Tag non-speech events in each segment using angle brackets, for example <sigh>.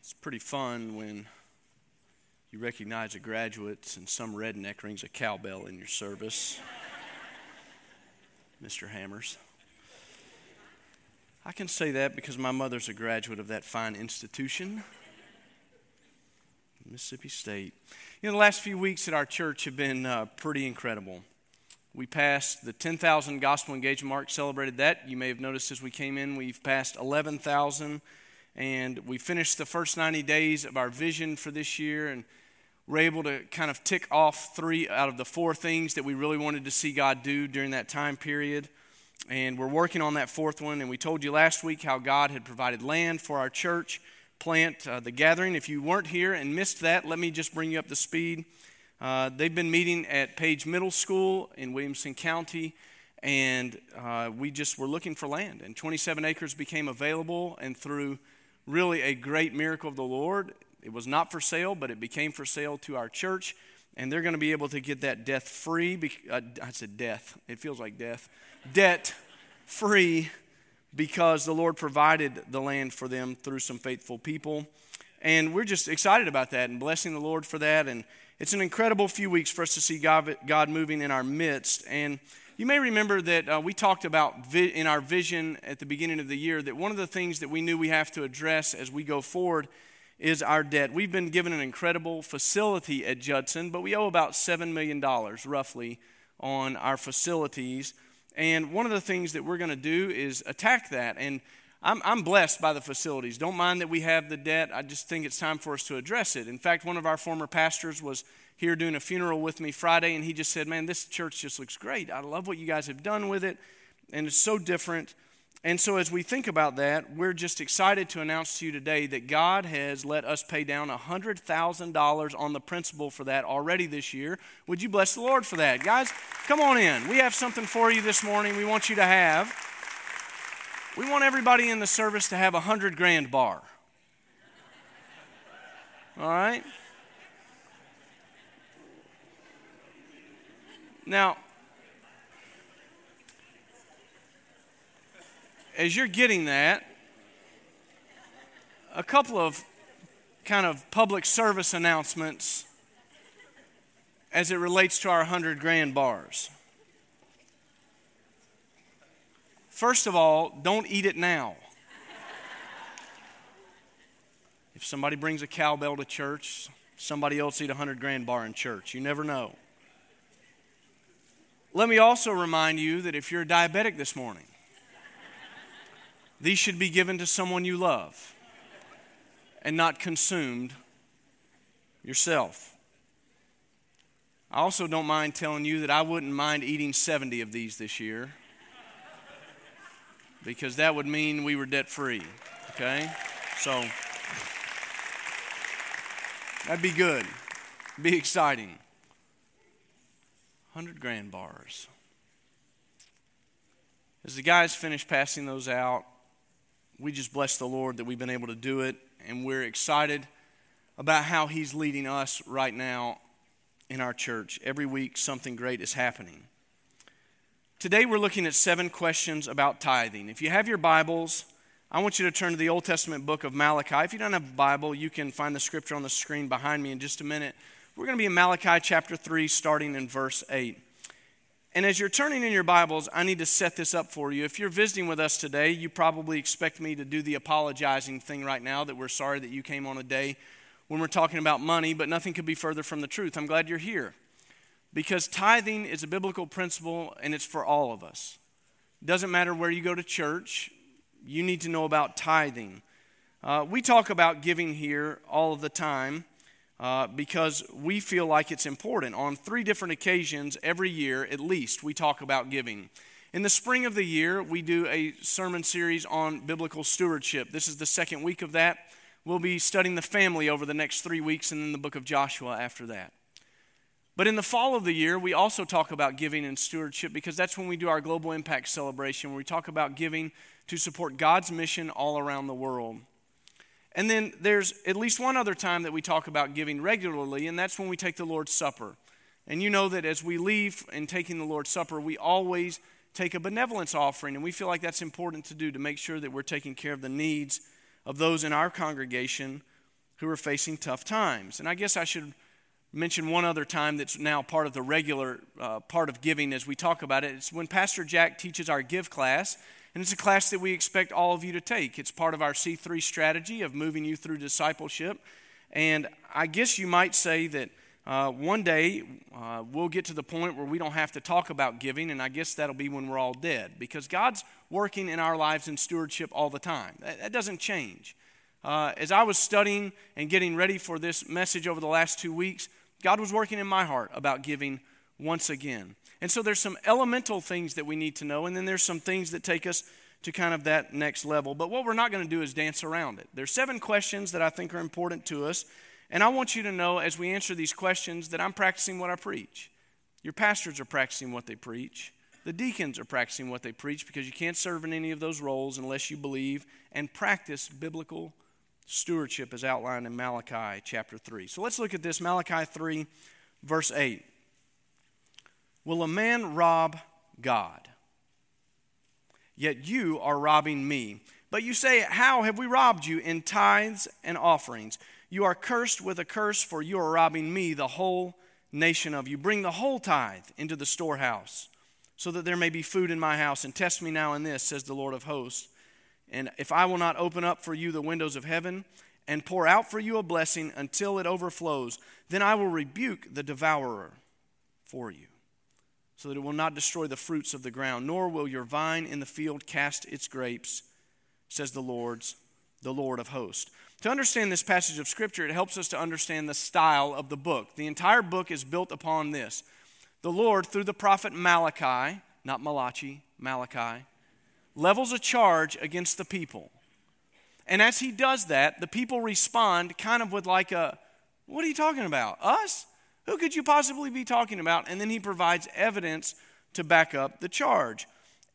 It's pretty fun when you recognize a graduate and some redneck rings a cowbell in your service. <laughs> Mr. Hammers. I can say that because my mother's a graduate of that fine institution, Mississippi State. You know, the last few weeks at our church have been uh, pretty incredible. We passed the 10,000 gospel engagement mark, celebrated that. You may have noticed as we came in, we've passed 11,000 and we finished the first 90 days of our vision for this year and we're able to kind of tick off three out of the four things that we really wanted to see God do during that time period. And we're working on that fourth one. And we told you last week how God had provided land for our church plant, uh, the gathering. If you weren't here and missed that, let me just bring you up to speed. Uh, they've been meeting at Page Middle School in Williamson County, and uh, we just were looking for land. And 27 acres became available, and through really a great miracle of the Lord. It was not for sale, but it became for sale to our church, and they're going to be able to get that death free. Uh, I said death. It feels like death. Debt free because the Lord provided the land for them through some faithful people. And we're just excited about that and blessing the Lord for that. And it's an incredible few weeks for us to see God, God moving in our midst. And you may remember that uh, we talked about vi- in our vision at the beginning of the year that one of the things that we knew we have to address as we go forward is our debt. We've been given an incredible facility at Judson, but we owe about $7 million roughly on our facilities. And one of the things that we're going to do is attack that. And I'm, I'm blessed by the facilities. Don't mind that we have the debt. I just think it's time for us to address it. In fact, one of our former pastors was here doing a funeral with me Friday, and he just said, Man, this church just looks great. I love what you guys have done with it, and it's so different. And so, as we think about that, we're just excited to announce to you today that God has let us pay down $100,000 on the principal for that already this year. Would you bless the Lord for that? Guys, come on in. We have something for you this morning we want you to have. We want everybody in the service to have a 100 grand bar. All right? Now, as you're getting that, a couple of kind of public service announcements as it relates to our 100 grand bars. First of all, don't eat it now. if somebody brings a cowbell to church, somebody else eat a 100 grand bar in church. You never know. Let me also remind you that if you're a diabetic this morning, these should be given to someone you love and not consumed yourself. I also don't mind telling you that I wouldn't mind eating 70 of these this year because that would mean we were debt free. Okay? So that'd be good, It'd be exciting. 100 grand bars. As the guys finish passing those out, we just bless the Lord that we've been able to do it, and we're excited about how He's leading us right now in our church. Every week, something great is happening. Today, we're looking at seven questions about tithing. If you have your Bibles, I want you to turn to the Old Testament book of Malachi. If you don't have a Bible, you can find the scripture on the screen behind me in just a minute. We're going to be in Malachi chapter 3, starting in verse 8. And as you're turning in your Bibles, I need to set this up for you. If you're visiting with us today, you probably expect me to do the apologizing thing right now that we're sorry that you came on a day when we're talking about money, but nothing could be further from the truth. I'm glad you're here because tithing is a biblical principle and it's for all of us. It doesn't matter where you go to church, you need to know about tithing. Uh, we talk about giving here all of the time uh, because we feel like it's important. On three different occasions every year, at least, we talk about giving. In the spring of the year, we do a sermon series on biblical stewardship. This is the second week of that. We'll be studying the family over the next three weeks and then the book of Joshua after that. But in the fall of the year, we also talk about giving and stewardship because that's when we do our global impact celebration, where we talk about giving to support God's mission all around the world. And then there's at least one other time that we talk about giving regularly, and that's when we take the Lord's Supper. And you know that as we leave and taking the Lord's Supper, we always take a benevolence offering, and we feel like that's important to do to make sure that we're taking care of the needs of those in our congregation who are facing tough times. And I guess I should mention one other time that's now part of the regular uh, part of giving as we talk about it. It's when Pastor Jack teaches our give class, and it's a class that we expect all of you to take. It's part of our C3 strategy of moving you through discipleship. And I guess you might say that uh, one day uh, we'll get to the point where we don't have to talk about giving, and I guess that'll be when we're all dead because God's working in our lives in stewardship all the time. That, that doesn't change. Uh, as I was studying and getting ready for this message over the last two weeks, God was working in my heart about giving once again. And so there's some elemental things that we need to know, and then there's some things that take us to kind of that next level. But what we're not going to do is dance around it. There's seven questions that I think are important to us, and I want you to know as we answer these questions that I'm practicing what I preach. Your pastors are practicing what they preach. The deacons are practicing what they preach because you can't serve in any of those roles unless you believe and practice biblical stewardship as outlined in Malachi chapter 3. So let's look at this Malachi 3, verse 8. Will a man rob God? Yet you are robbing me. But you say, How have we robbed you? In tithes and offerings. You are cursed with a curse, for you are robbing me, the whole nation of you. Bring the whole tithe into the storehouse, so that there may be food in my house. And test me now in this, says the Lord of hosts and if I will not open up for you the windows of heaven and pour out for you a blessing until it overflows, then I will rebuke the devourer for you, so that it will not destroy the fruits of the ground, nor will your vine in the field cast its grapes, says the Lord's, the Lord of hosts. To understand this passage of Scripture, it helps us to understand the style of the book. The entire book is built upon this. The Lord, through the prophet Malachi, not Malachi, Malachi, levels a charge against the people. And as he does that, the people respond kind of with like a, What are you talking about? Us? Who could you possibly be talking about? And then he provides evidence to back up the charge.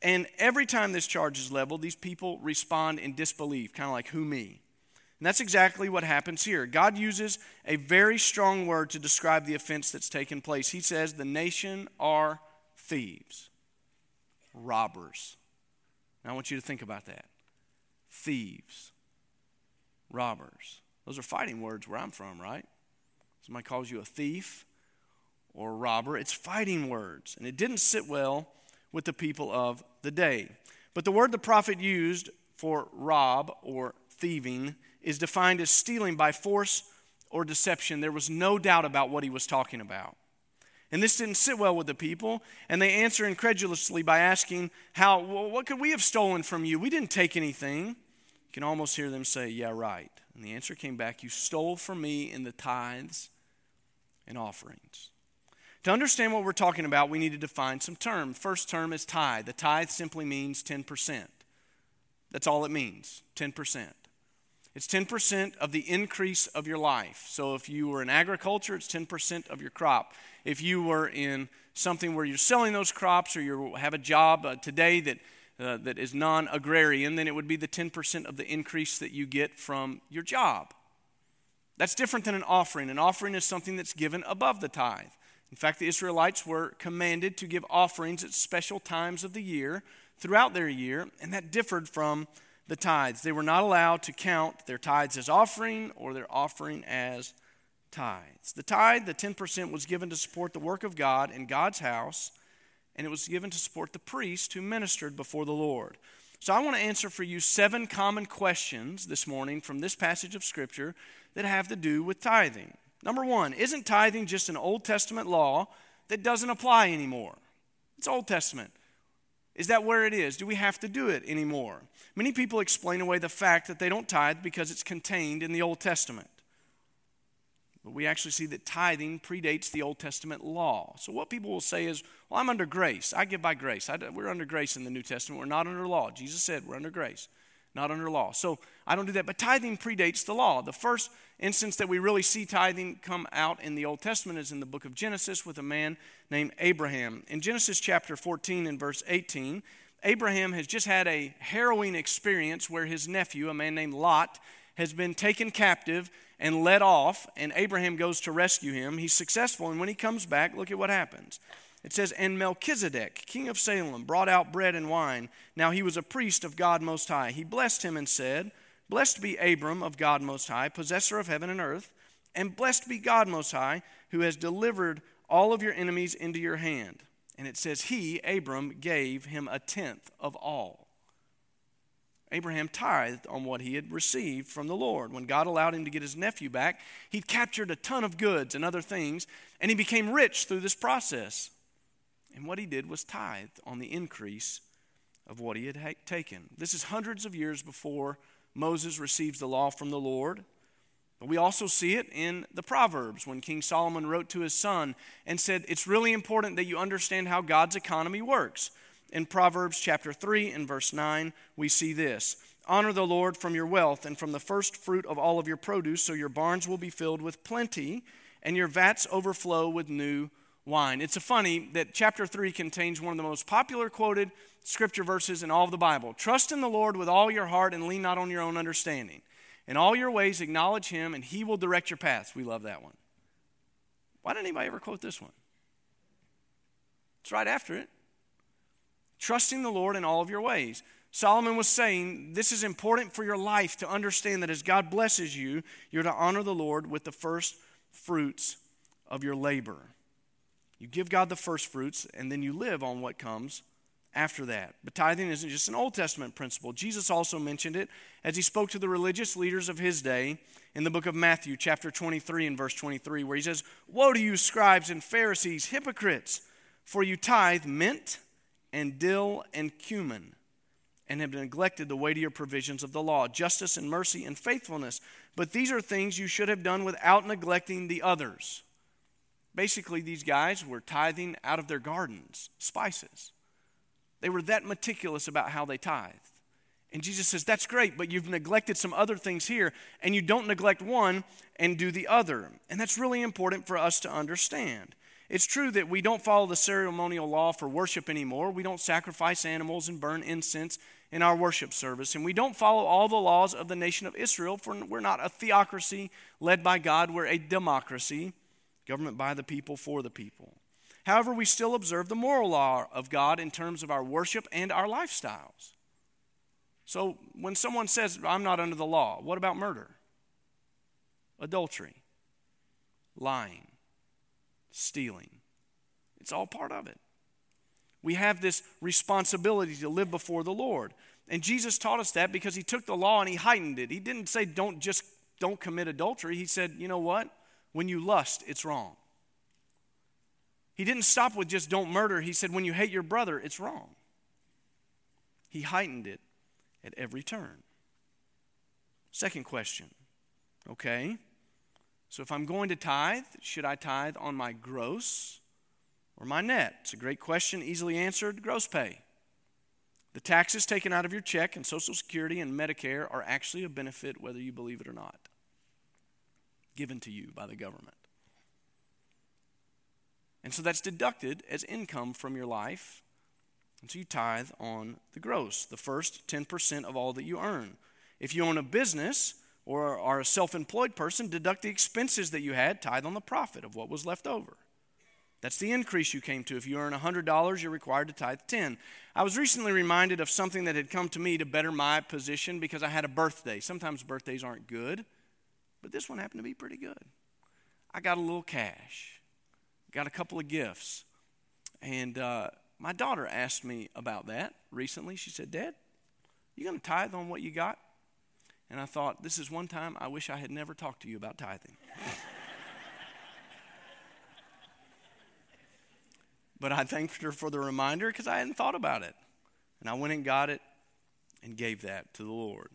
And every time this charge is leveled, these people respond in disbelief, kind of like, Who me? And that's exactly what happens here. God uses a very strong word to describe the offense that's taken place. He says, The nation are thieves, robbers. Now, I want you to think about that thieves, robbers. Those are fighting words where I'm from, right? Somebody calls you a thief or a robber. It's fighting words. And it didn't sit well with the people of the day. But the word the prophet used for rob or thieving is defined as stealing by force or deception. There was no doubt about what he was talking about. And this didn't sit well with the people, and they answer incredulously by asking, How, what could we have stolen from you? We didn't take anything. You can almost hear them say, Yeah, right. And the answer came back, You stole from me in the tithes and offerings. To understand what we're talking about, we need to define some terms. First term is tithe. The tithe simply means 10%. That's all it means 10%. It's 10% of the increase of your life. So if you were in agriculture, it's 10% of your crop if you were in something where you're selling those crops or you have a job uh, today that, uh, that is non agrarian, then it would be the 10% of the increase that you get from your job. That's different than an offering. An offering is something that's given above the tithe. In fact, the Israelites were commanded to give offerings at special times of the year throughout their year, and that differed from the tithes. They were not allowed to count their tithes as offering or their offering as tithes. The tithe, the 10%, was given to support the work of God in God's house, and it was given to support the priest who ministered before the Lord. So I want to answer for you seven common questions this morning from this passage of Scripture that have to do with tithing. Number one, isn't tithing just an Old Testament law that doesn't apply anymore? It's Old Testament. Is that where it is? Do we have to do it anymore? Many people explain away the fact that they don't tithe because it's contained in the Old Testament. But we actually see that tithing predates the Old Testament law. So what people will say is, well, I'm under grace. I give by grace. I, we're under grace in the New Testament. We're not under law. Jesus said we're under grace, not under law. So I don't do that. But tithing predates the law. The first instance that we really see tithing come out in the Old Testament is in the book of Genesis with a man named Abraham. In Genesis chapter 14 and verse 18, Abraham has just had a harrowing experience where his nephew, a man named Lot, has been taken captive and led off, and Abraham goes to rescue him. He's successful, and when he comes back, look at what happens. It says, And Melchizedek, king of Salem, brought out bread and wine. Now he was a priest of God Most High. He blessed him and said, Blessed be Abram of God Most High, possessor of heaven and earth, and blessed be God Most High, who has delivered all of your enemies into your hand. And it says, He, Abram, gave him a tenth of all. Abraham tithed on what he had received from the Lord. When God allowed him to get his nephew back, he'd captured a ton of goods and other things, and he became rich through this process. And what he did was tithe on the increase of what he had ha- taken. This is hundreds of years before Moses receives the law from the Lord. But we also see it in the Proverbs when King Solomon wrote to his son and said, It's really important that you understand how God's economy works. In Proverbs chapter 3 and verse 9, we see this Honor the Lord from your wealth and from the first fruit of all of your produce, so your barns will be filled with plenty and your vats overflow with new wine. It's a funny that chapter 3 contains one of the most popular quoted scripture verses in all of the Bible. Trust in the Lord with all your heart and lean not on your own understanding. In all your ways, acknowledge him, and he will direct your paths. We love that one. Why didn't anybody ever quote this one? It's right after it. Trusting the Lord in all of your ways. Solomon was saying this is important for your life to understand that as God blesses you, you're to honor the Lord with the first fruits of your labor. You give God the first fruits, and then you live on what comes after that. But tithing isn't just an Old Testament principle. Jesus also mentioned it as he spoke to the religious leaders of his day in the book of Matthew, chapter 23, and verse 23, where he says, Woe to you, scribes and Pharisees, hypocrites, for you tithe mint and dill and cumin, and have neglected the weightier provisions of the law, justice and mercy and faithfulness. But these are things you should have done without neglecting the others. Basically, these guys were tithing out of their gardens, spices. They were that meticulous about how they tithed. And Jesus says, That's great, but you've neglected some other things here, and you don't neglect one and do the other. And that's really important for us to understand. It's true that we don't follow the ceremonial law for worship anymore. We don't sacrifice animals and burn incense in our worship service. And we don't follow all the laws of the nation of Israel, for we're not a theocracy led by God, we're a democracy government by the people for the people. However, we still observe the moral law of God in terms of our worship and our lifestyles. So when someone says, I'm not under the law, what about murder? Adultery, lying, stealing. It's all part of it. We have this responsibility to live before the Lord. And Jesus taught us that because he took the law and he heightened it. He didn't say don't just don't commit adultery. He said, "You know what? When you lust, it's wrong. He didn't stop with just don't murder. He said, when you hate your brother, it's wrong. He heightened it at every turn. Second question. Okay. So if I'm going to tithe, should I tithe on my gross or my net? It's a great question, easily answered. Gross pay. The taxes taken out of your check and Social Security and Medicare are actually a benefit whether you believe it or not given to you by the government. And so that's deducted as income from your life. And so you tithe on the gross, the first 10% of all that you earn. If you own a business or are a self employed person, deduct the expenses that you had, tithe on the profit of what was left over. That's the increase you came to. If you earn $100, you're required to tithe 10. I was recently reminded of something that had come to me to better my position because I had a birthday. Sometimes birthdays aren't good. But this one happened to be pretty good. I got a little cash, got a couple of gifts. And uh, my daughter asked me about that recently. She said, Dad, you going to tithe on what you got? And I thought, this is one time I wish I had never talked to you about tithing. <laughs> but I thanked her for the reminder because I hadn't thought about it. And I went and got it and gave that to the Lord.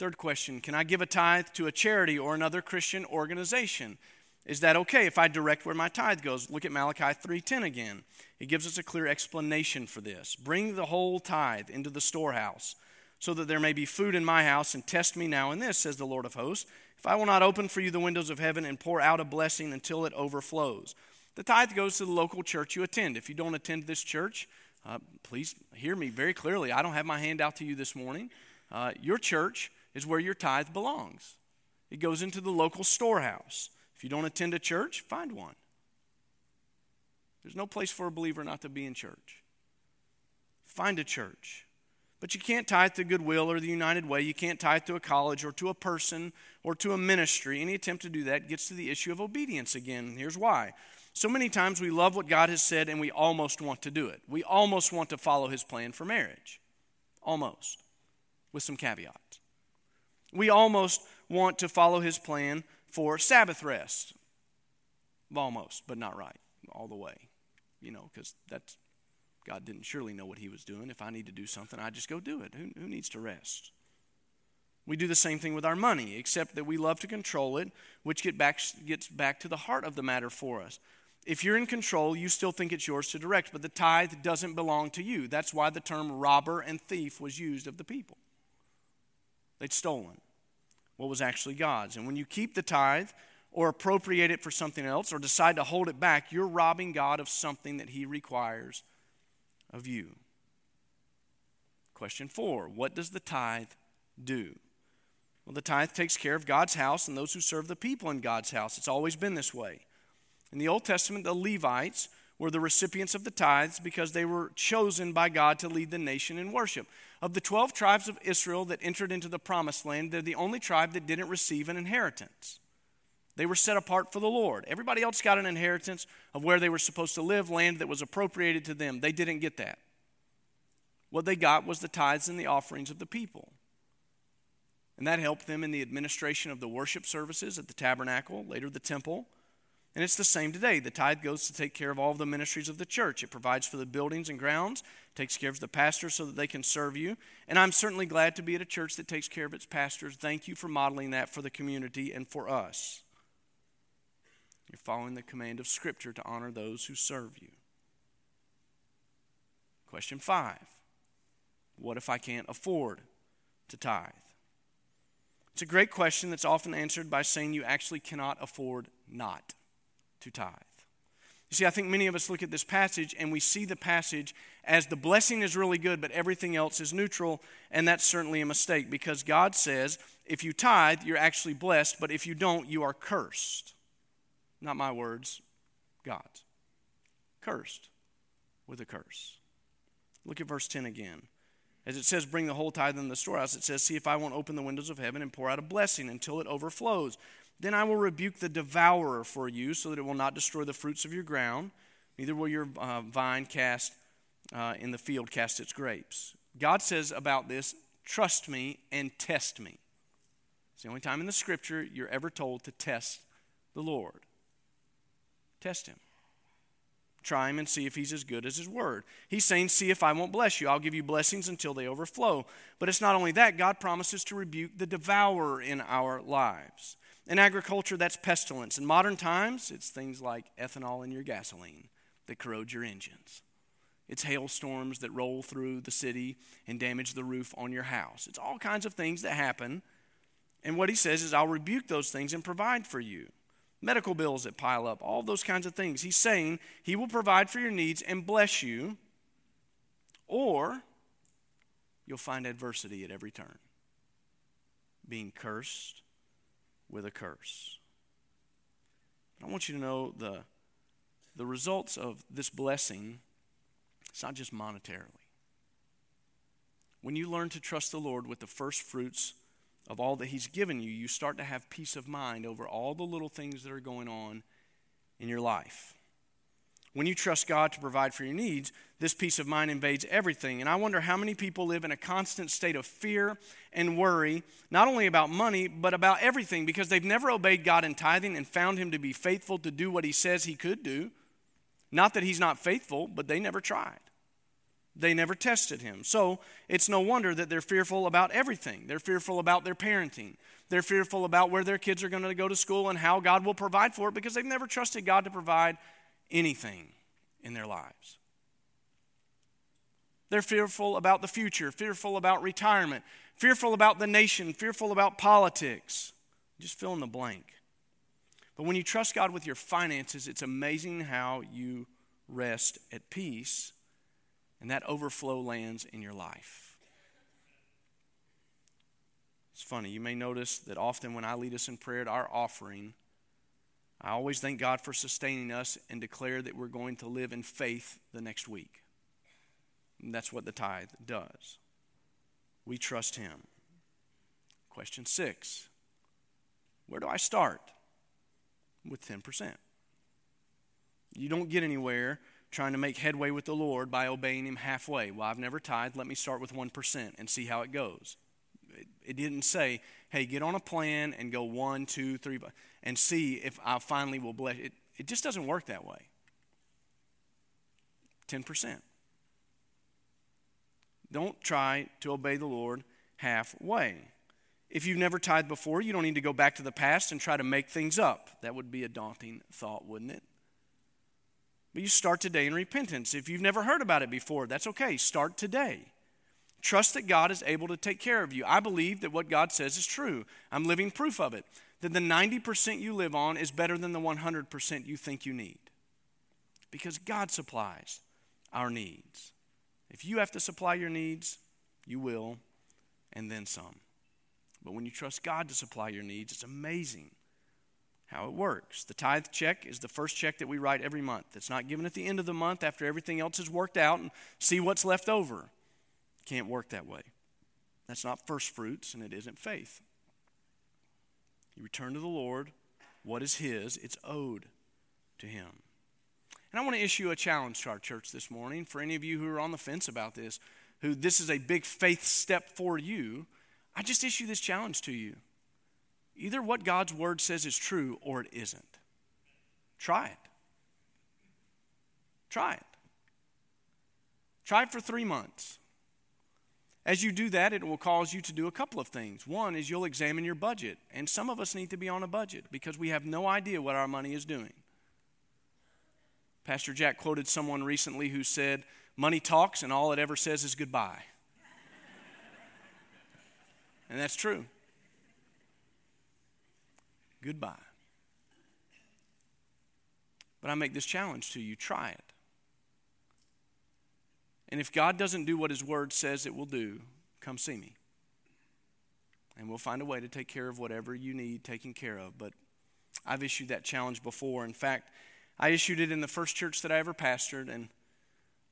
Third question Can I give a tithe to a charity or another Christian organization? Is that okay if I direct where my tithe goes? Look at Malachi 3:10 again. It gives us a clear explanation for this. Bring the whole tithe into the storehouse, so that there may be food in my house, and test me now in this, says the Lord of hosts, if I will not open for you the windows of heaven and pour out a blessing until it overflows. The tithe goes to the local church you attend. If you don't attend this church, uh, please hear me very clearly. I don't have my hand out to you this morning. Uh, your church is where your tithe belongs. It goes into the local storehouse. If you don't attend a church, find one. There's no place for a believer not to be in church. Find a church. But you can't tithe to Goodwill or the United Way. You can't tithe to a college or to a person or to a ministry. Any attempt to do that gets to the issue of obedience again. Here's why. So many times we love what God has said and we almost want to do it. We almost want to follow his plan for marriage. Almost. With some caveats. We almost want to follow his plan for Sabbath rest. Almost, but not right. All the way. You know, because that's God didn't surely know what he was doing. If I need to do something, I just go do it. Who, who needs to rest? We do the same thing with our money, except that we love to control it, which get back, gets back to the heart of the matter for us. If you're in control, you still think it's yours to direct, but the tithe doesn't belong to you. That's why the term robber and thief was used of the people. They'd stolen what was actually God's. And when you keep the tithe or appropriate it for something else or decide to hold it back, you're robbing God of something that He requires of you. Question four What does the tithe do? Well, the tithe takes care of God's house and those who serve the people in God's house. It's always been this way. In the Old Testament, the Levites were the recipients of the tithes because they were chosen by God to lead the nation in worship. Of the 12 tribes of Israel that entered into the promised land, they're the only tribe that didn't receive an inheritance. They were set apart for the Lord. Everybody else got an inheritance of where they were supposed to live, land that was appropriated to them. They didn't get that. What they got was the tithes and the offerings of the people. And that helped them in the administration of the worship services at the tabernacle, later the temple. And it's the same today. The tithe goes to take care of all of the ministries of the church. It provides for the buildings and grounds, takes care of the pastors so that they can serve you. And I'm certainly glad to be at a church that takes care of its pastors. Thank you for modeling that for the community and for us. You're following the command of Scripture to honor those who serve you. Question five What if I can't afford to tithe? It's a great question that's often answered by saying you actually cannot afford not to tithe. You see, I think many of us look at this passage and we see the passage as the blessing is really good, but everything else is neutral, and that's certainly a mistake because God says if you tithe, you're actually blessed, but if you don't, you are cursed. Not my words, God's. Cursed with a curse. Look at verse 10 again. As it says, bring the whole tithe in the storehouse, it says, see if I won't open the windows of heaven and pour out a blessing until it overflows. Then I will rebuke the devourer for you, so that it will not destroy the fruits of your ground, neither will your uh, vine cast uh, in the field cast its grapes. God says about this, trust me and test me. It's the only time in the scripture you're ever told to test the Lord. Test him. Try him and see if he's as good as his word. He's saying, See if I won't bless you. I'll give you blessings until they overflow. But it's not only that, God promises to rebuke the devourer in our lives. In agriculture, that's pestilence. In modern times, it's things like ethanol in your gasoline that corrode your engines. It's hailstorms that roll through the city and damage the roof on your house. It's all kinds of things that happen. And what he says is, I'll rebuke those things and provide for you medical bills that pile up, all those kinds of things. He's saying He will provide for your needs and bless you, or you'll find adversity at every turn, being cursed with a curse. But I want you to know the, the results of this blessing, it's not just monetarily. When you learn to trust the Lord with the first fruits of all that He's given you, you start to have peace of mind over all the little things that are going on in your life. When you trust God to provide for your needs, this peace of mind invades everything. And I wonder how many people live in a constant state of fear and worry, not only about money, but about everything, because they've never obeyed God in tithing and found Him to be faithful to do what He says He could do. Not that He's not faithful, but they never tried. They never tested him. So it's no wonder that they're fearful about everything. They're fearful about their parenting. They're fearful about where their kids are going to go to school and how God will provide for it because they've never trusted God to provide anything in their lives. They're fearful about the future, fearful about retirement, fearful about the nation, fearful about politics. Just fill in the blank. But when you trust God with your finances, it's amazing how you rest at peace and that overflow lands in your life. It's funny, you may notice that often when I lead us in prayer at our offering, I always thank God for sustaining us and declare that we're going to live in faith the next week. And that's what the tithe does. we trust Him. Question six Where do I start? With 10%. You don't get anywhere trying to make headway with the Lord by obeying Him halfway. Well, I've never tithed. Let me start with 1% and see how it goes. It, didn't say, hey, get on a plan and go one, two, three, and see if I finally will bless. It, it just doesn't work that way. 10%. Don't try to obey the Lord halfway. If you've never tithed before, you don't need to go back to the past and try to make things up. That would be a daunting thought, wouldn't it? But you start today in repentance. If you've never heard about it before, that's okay. Start today. Trust that God is able to take care of you. I believe that what God says is true. I'm living proof of it. That the 90% you live on is better than the 100% you think you need. Because God supplies our needs. If you have to supply your needs, you will, and then some. But when you trust God to supply your needs, it's amazing how it works. The tithe check is the first check that we write every month. It's not given at the end of the month after everything else is worked out and see what's left over. Can't work that way. That's not first fruits and it isn't faith. You return to the Lord. What is His? It's owed to Him. And I want to issue a challenge to our church this morning for any of you who are on the fence about this, who this is a big faith step for you. I just issue this challenge to you. Either what God's word says is true or it isn't. Try it. Try it. Try it for three months. As you do that, it will cause you to do a couple of things. One is you'll examine your budget, and some of us need to be on a budget because we have no idea what our money is doing. Pastor Jack quoted someone recently who said, Money talks, and all it ever says is goodbye. and that's true goodbye. But I make this challenge to you try it. And if God doesn't do what His Word says it will do, come see me. And we'll find a way to take care of whatever you need taken care of. But I've issued that challenge before. In fact, I issued it in the first church that I ever pastored. And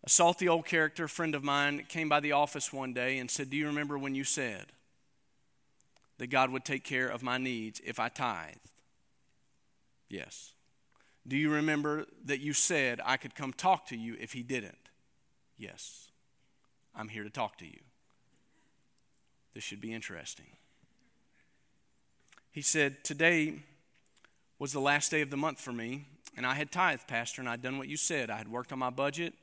a salty old character, a friend of mine, came by the office one day and said, Do you remember when you said, that God would take care of my needs if I tithed? Yes. Do you remember that you said I could come talk to you if He didn't? Yes. I'm here to talk to you. This should be interesting. He said, Today was the last day of the month for me, and I had tithed, Pastor, and I'd done what you said. I had worked on my budget,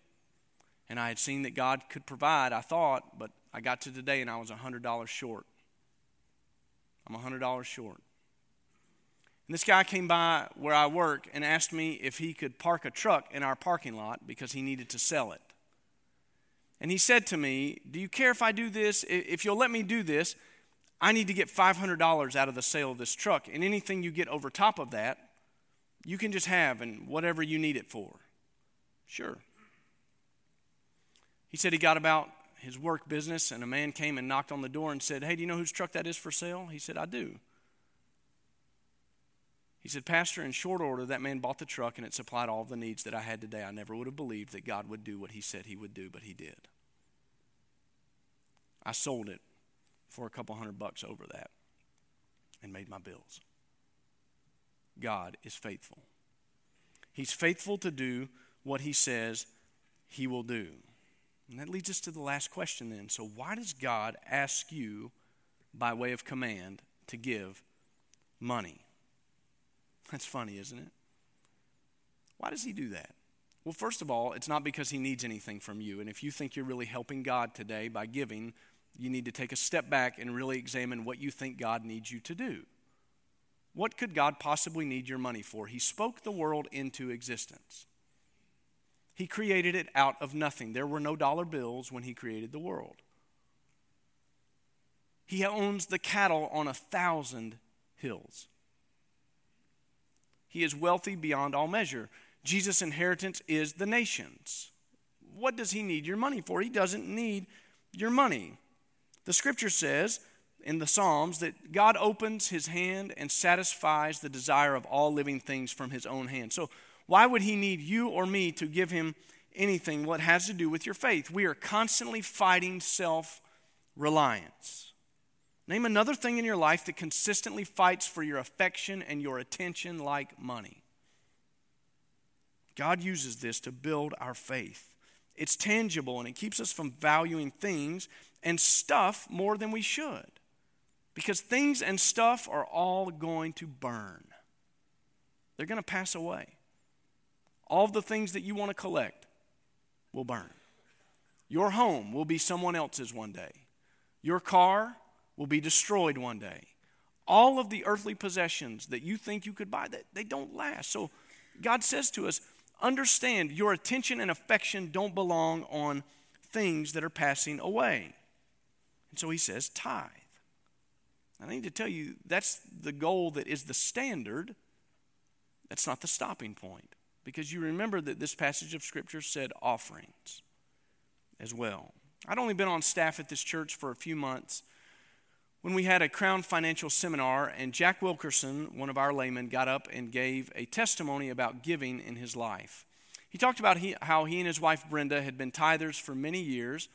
and I had seen that God could provide, I thought, but I got to today and I was $100 short. I'm $100 short. And this guy came by where I work and asked me if he could park a truck in our parking lot because he needed to sell it. And he said to me, Do you care if I do this? If you'll let me do this, I need to get $500 out of the sale of this truck. And anything you get over top of that, you can just have and whatever you need it for. Sure. He said he got about his work business, and a man came and knocked on the door and said, Hey, do you know whose truck that is for sale? He said, I do. He said, Pastor, in short order, that man bought the truck and it supplied all the needs that I had today. I never would have believed that God would do what he said he would do, but he did. I sold it for a couple hundred bucks over that and made my bills. God is faithful. He's faithful to do what he says he will do. And that leads us to the last question then. So, why does God ask you, by way of command, to give money? That's funny, isn't it? Why does He do that? Well, first of all, it's not because He needs anything from you. And if you think you're really helping God today by giving, you need to take a step back and really examine what you think God needs you to do. What could God possibly need your money for? He spoke the world into existence. He created it out of nothing. There were no dollar bills when He created the world. He owns the cattle on a thousand hills. He is wealthy beyond all measure. Jesus' inheritance is the nations. What does He need your money for? He doesn't need your money. The scripture says in the Psalms that God opens His hand and satisfies the desire of all living things from His own hand. So, why would he need you or me to give him anything what has to do with your faith? We are constantly fighting self reliance. Name another thing in your life that consistently fights for your affection and your attention like money. God uses this to build our faith. It's tangible and it keeps us from valuing things and stuff more than we should. Because things and stuff are all going to burn, they're going to pass away. All the things that you want to collect will burn. Your home will be someone else's one day. Your car will be destroyed one day. All of the earthly possessions that you think you could buy, they, they don't last. So God says to us, understand your attention and affection don't belong on things that are passing away. And so he says, tithe. I need to tell you, that's the goal that is the standard. That's not the stopping point. Because you remember that this passage of Scripture said offerings as well. I'd only been on staff at this church for a few months when we had a Crown Financial Seminar, and Jack Wilkerson, one of our laymen, got up and gave a testimony about giving in his life. He talked about he, how he and his wife Brenda had been tithers for many years,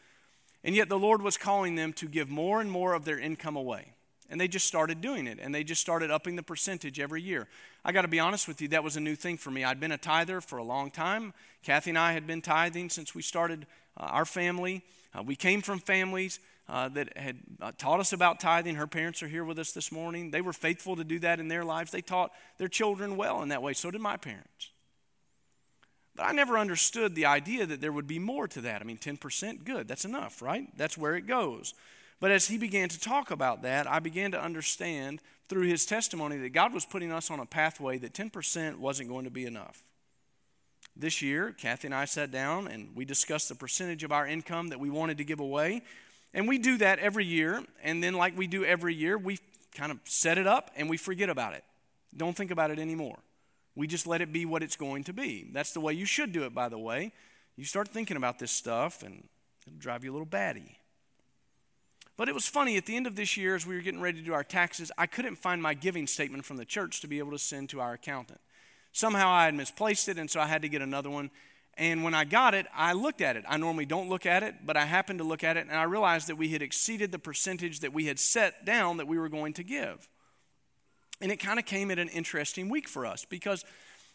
and yet the Lord was calling them to give more and more of their income away. And they just started doing it, and they just started upping the percentage every year. I got to be honest with you, that was a new thing for me. I'd been a tither for a long time. Kathy and I had been tithing since we started uh, our family. Uh, we came from families uh, that had uh, taught us about tithing. Her parents are here with us this morning. They were faithful to do that in their lives. They taught their children well in that way. So did my parents. But I never understood the idea that there would be more to that. I mean, 10%, good. That's enough, right? That's where it goes. But as he began to talk about that, I began to understand through his testimony that God was putting us on a pathway that 10% wasn't going to be enough. This year, Kathy and I sat down and we discussed the percentage of our income that we wanted to give away. And we do that every year. And then, like we do every year, we kind of set it up and we forget about it. Don't think about it anymore. We just let it be what it's going to be. That's the way you should do it, by the way. You start thinking about this stuff and it'll drive you a little batty. But it was funny, at the end of this year, as we were getting ready to do our taxes, I couldn't find my giving statement from the church to be able to send to our accountant. Somehow I had misplaced it, and so I had to get another one. And when I got it, I looked at it. I normally don't look at it, but I happened to look at it, and I realized that we had exceeded the percentage that we had set down that we were going to give. And it kind of came at an interesting week for us because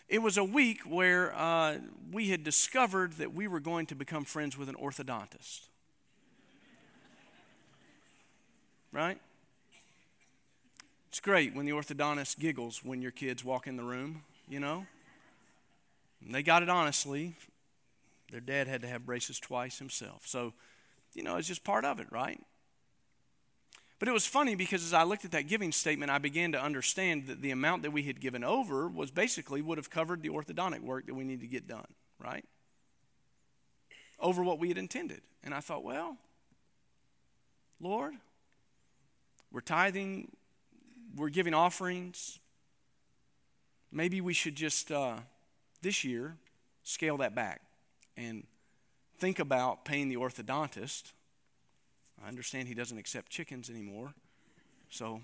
it was a week where uh, we had discovered that we were going to become friends with an orthodontist. right? It's great when the orthodontist giggles when your kids walk in the room, you know? And they got it honestly. Their dad had to have braces twice himself. So, you know, it's just part of it, right? But it was funny because as I looked at that giving statement, I began to understand that the amount that we had given over was basically would have covered the orthodontic work that we need to get done, right? Over what we had intended. And I thought, well, Lord, we're tithing, we're giving offerings. Maybe we should just, uh, this year, scale that back and think about paying the orthodontist. I understand he doesn't accept chickens anymore. So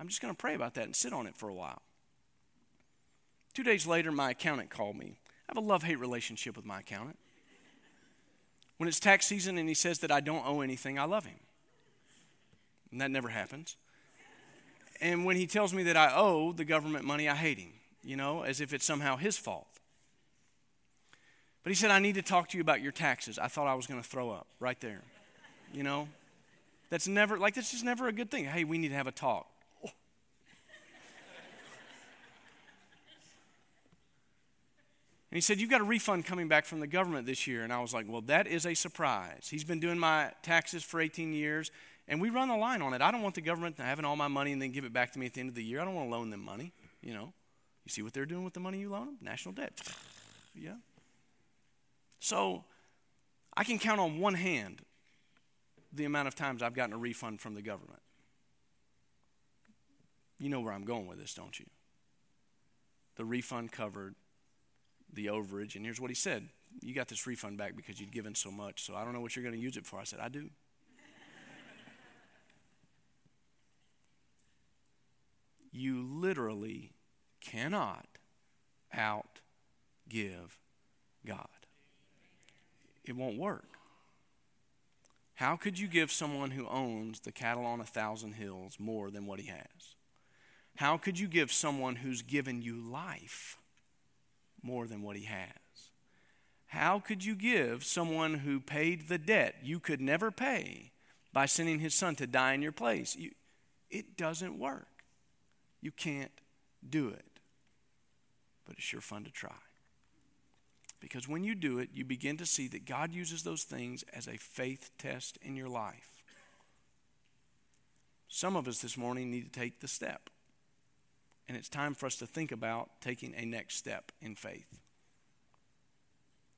I'm just going to pray about that and sit on it for a while. Two days later, my accountant called me. I have a love hate relationship with my accountant. When it's tax season and he says that I don't owe anything, I love him. And that never happens. And when he tells me that I owe the government money, I hate him, you know, as if it's somehow his fault. But he said, I need to talk to you about your taxes. I thought I was going to throw up right there. You know? That's never, like, that's just never a good thing. Hey, we need to have a talk. <laughs> And he said, You've got a refund coming back from the government this year. And I was like, Well, that is a surprise. He's been doing my taxes for 18 years. And we run the line on it. I don't want the government having all my money and then give it back to me at the end of the year. I don't want to loan them money. You know, you see what they're doing with the money you loan them? National debt. <sighs> yeah. So I can count on one hand the amount of times I've gotten a refund from the government. You know where I'm going with this, don't you? The refund covered the overage. And here's what he said You got this refund back because you'd given so much, so I don't know what you're going to use it for. I said, I do. you literally cannot outgive God. It won't work. How could you give someone who owns the cattle on a thousand hills more than what he has? How could you give someone who's given you life more than what he has? How could you give someone who paid the debt you could never pay by sending his son to die in your place? You, it doesn't work. You can't do it. But it's sure fun to try. Because when you do it, you begin to see that God uses those things as a faith test in your life. Some of us this morning need to take the step. And it's time for us to think about taking a next step in faith.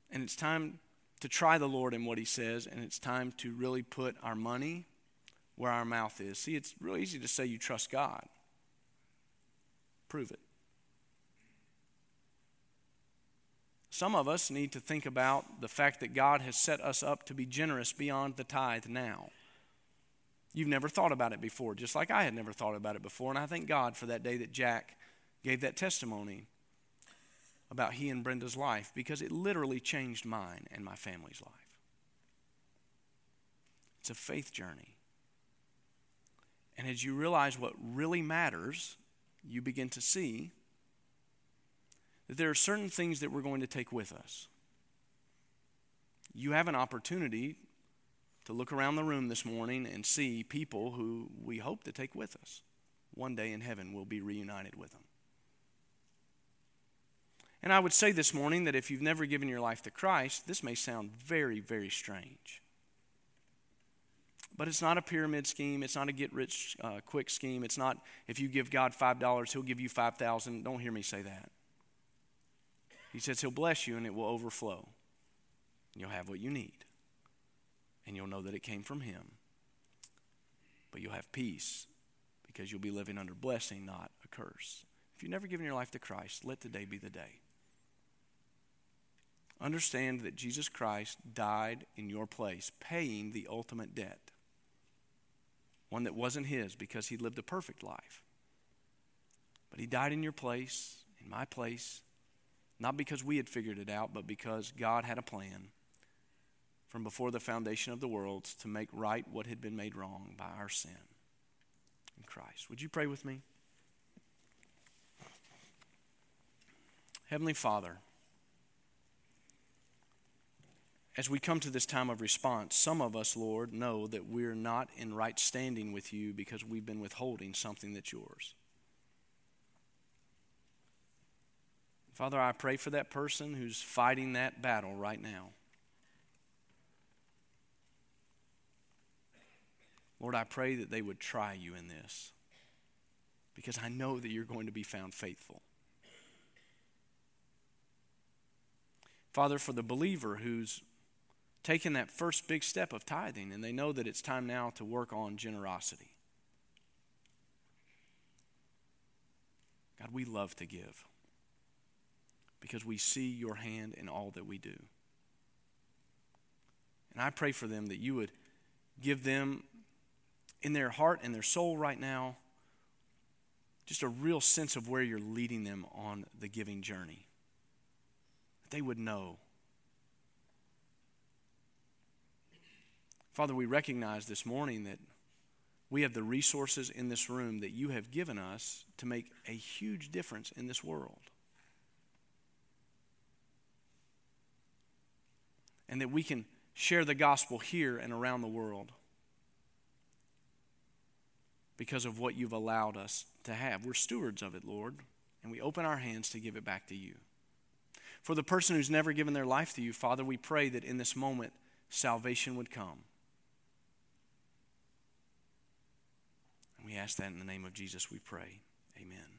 And it's time to try the Lord in what He says, and it's time to really put our money where our mouth is. See, it's real easy to say you trust God. Prove it. Some of us need to think about the fact that God has set us up to be generous beyond the tithe now. You've never thought about it before, just like I had never thought about it before. And I thank God for that day that Jack gave that testimony about he and Brenda's life because it literally changed mine and my family's life. It's a faith journey. And as you realize what really matters, you begin to see that there are certain things that we're going to take with us. You have an opportunity to look around the room this morning and see people who we hope to take with us. One day in heaven, we'll be reunited with them. And I would say this morning that if you've never given your life to Christ, this may sound very, very strange. But it's not a pyramid scheme. It's not a get rich uh, quick scheme. It's not if you give God $5, he'll give you 5000 Don't hear me say that. He says he'll bless you and it will overflow. You'll have what you need. And you'll know that it came from him. But you'll have peace because you'll be living under blessing, not a curse. If you've never given your life to Christ, let today be the day. Understand that Jesus Christ died in your place, paying the ultimate debt. One that wasn't his because he lived a perfect life. But he died in your place, in my place, not because we had figured it out, but because God had a plan from before the foundation of the world to make right what had been made wrong by our sin in Christ. Would you pray with me? Heavenly Father, as we come to this time of response, some of us, Lord, know that we're not in right standing with you because we've been withholding something that's yours. Father, I pray for that person who's fighting that battle right now. Lord, I pray that they would try you in this because I know that you're going to be found faithful. Father, for the believer who's taken that first big step of tithing and they know that it's time now to work on generosity. God, we love to give because we see your hand in all that we do. And I pray for them that you would give them in their heart and their soul right now just a real sense of where you're leading them on the giving journey. That they would know Father, we recognize this morning that we have the resources in this room that you have given us to make a huge difference in this world. And that we can share the gospel here and around the world because of what you've allowed us to have. We're stewards of it, Lord, and we open our hands to give it back to you. For the person who's never given their life to you, Father, we pray that in this moment salvation would come. And We ask that in the name of Jesus, we pray. Amen.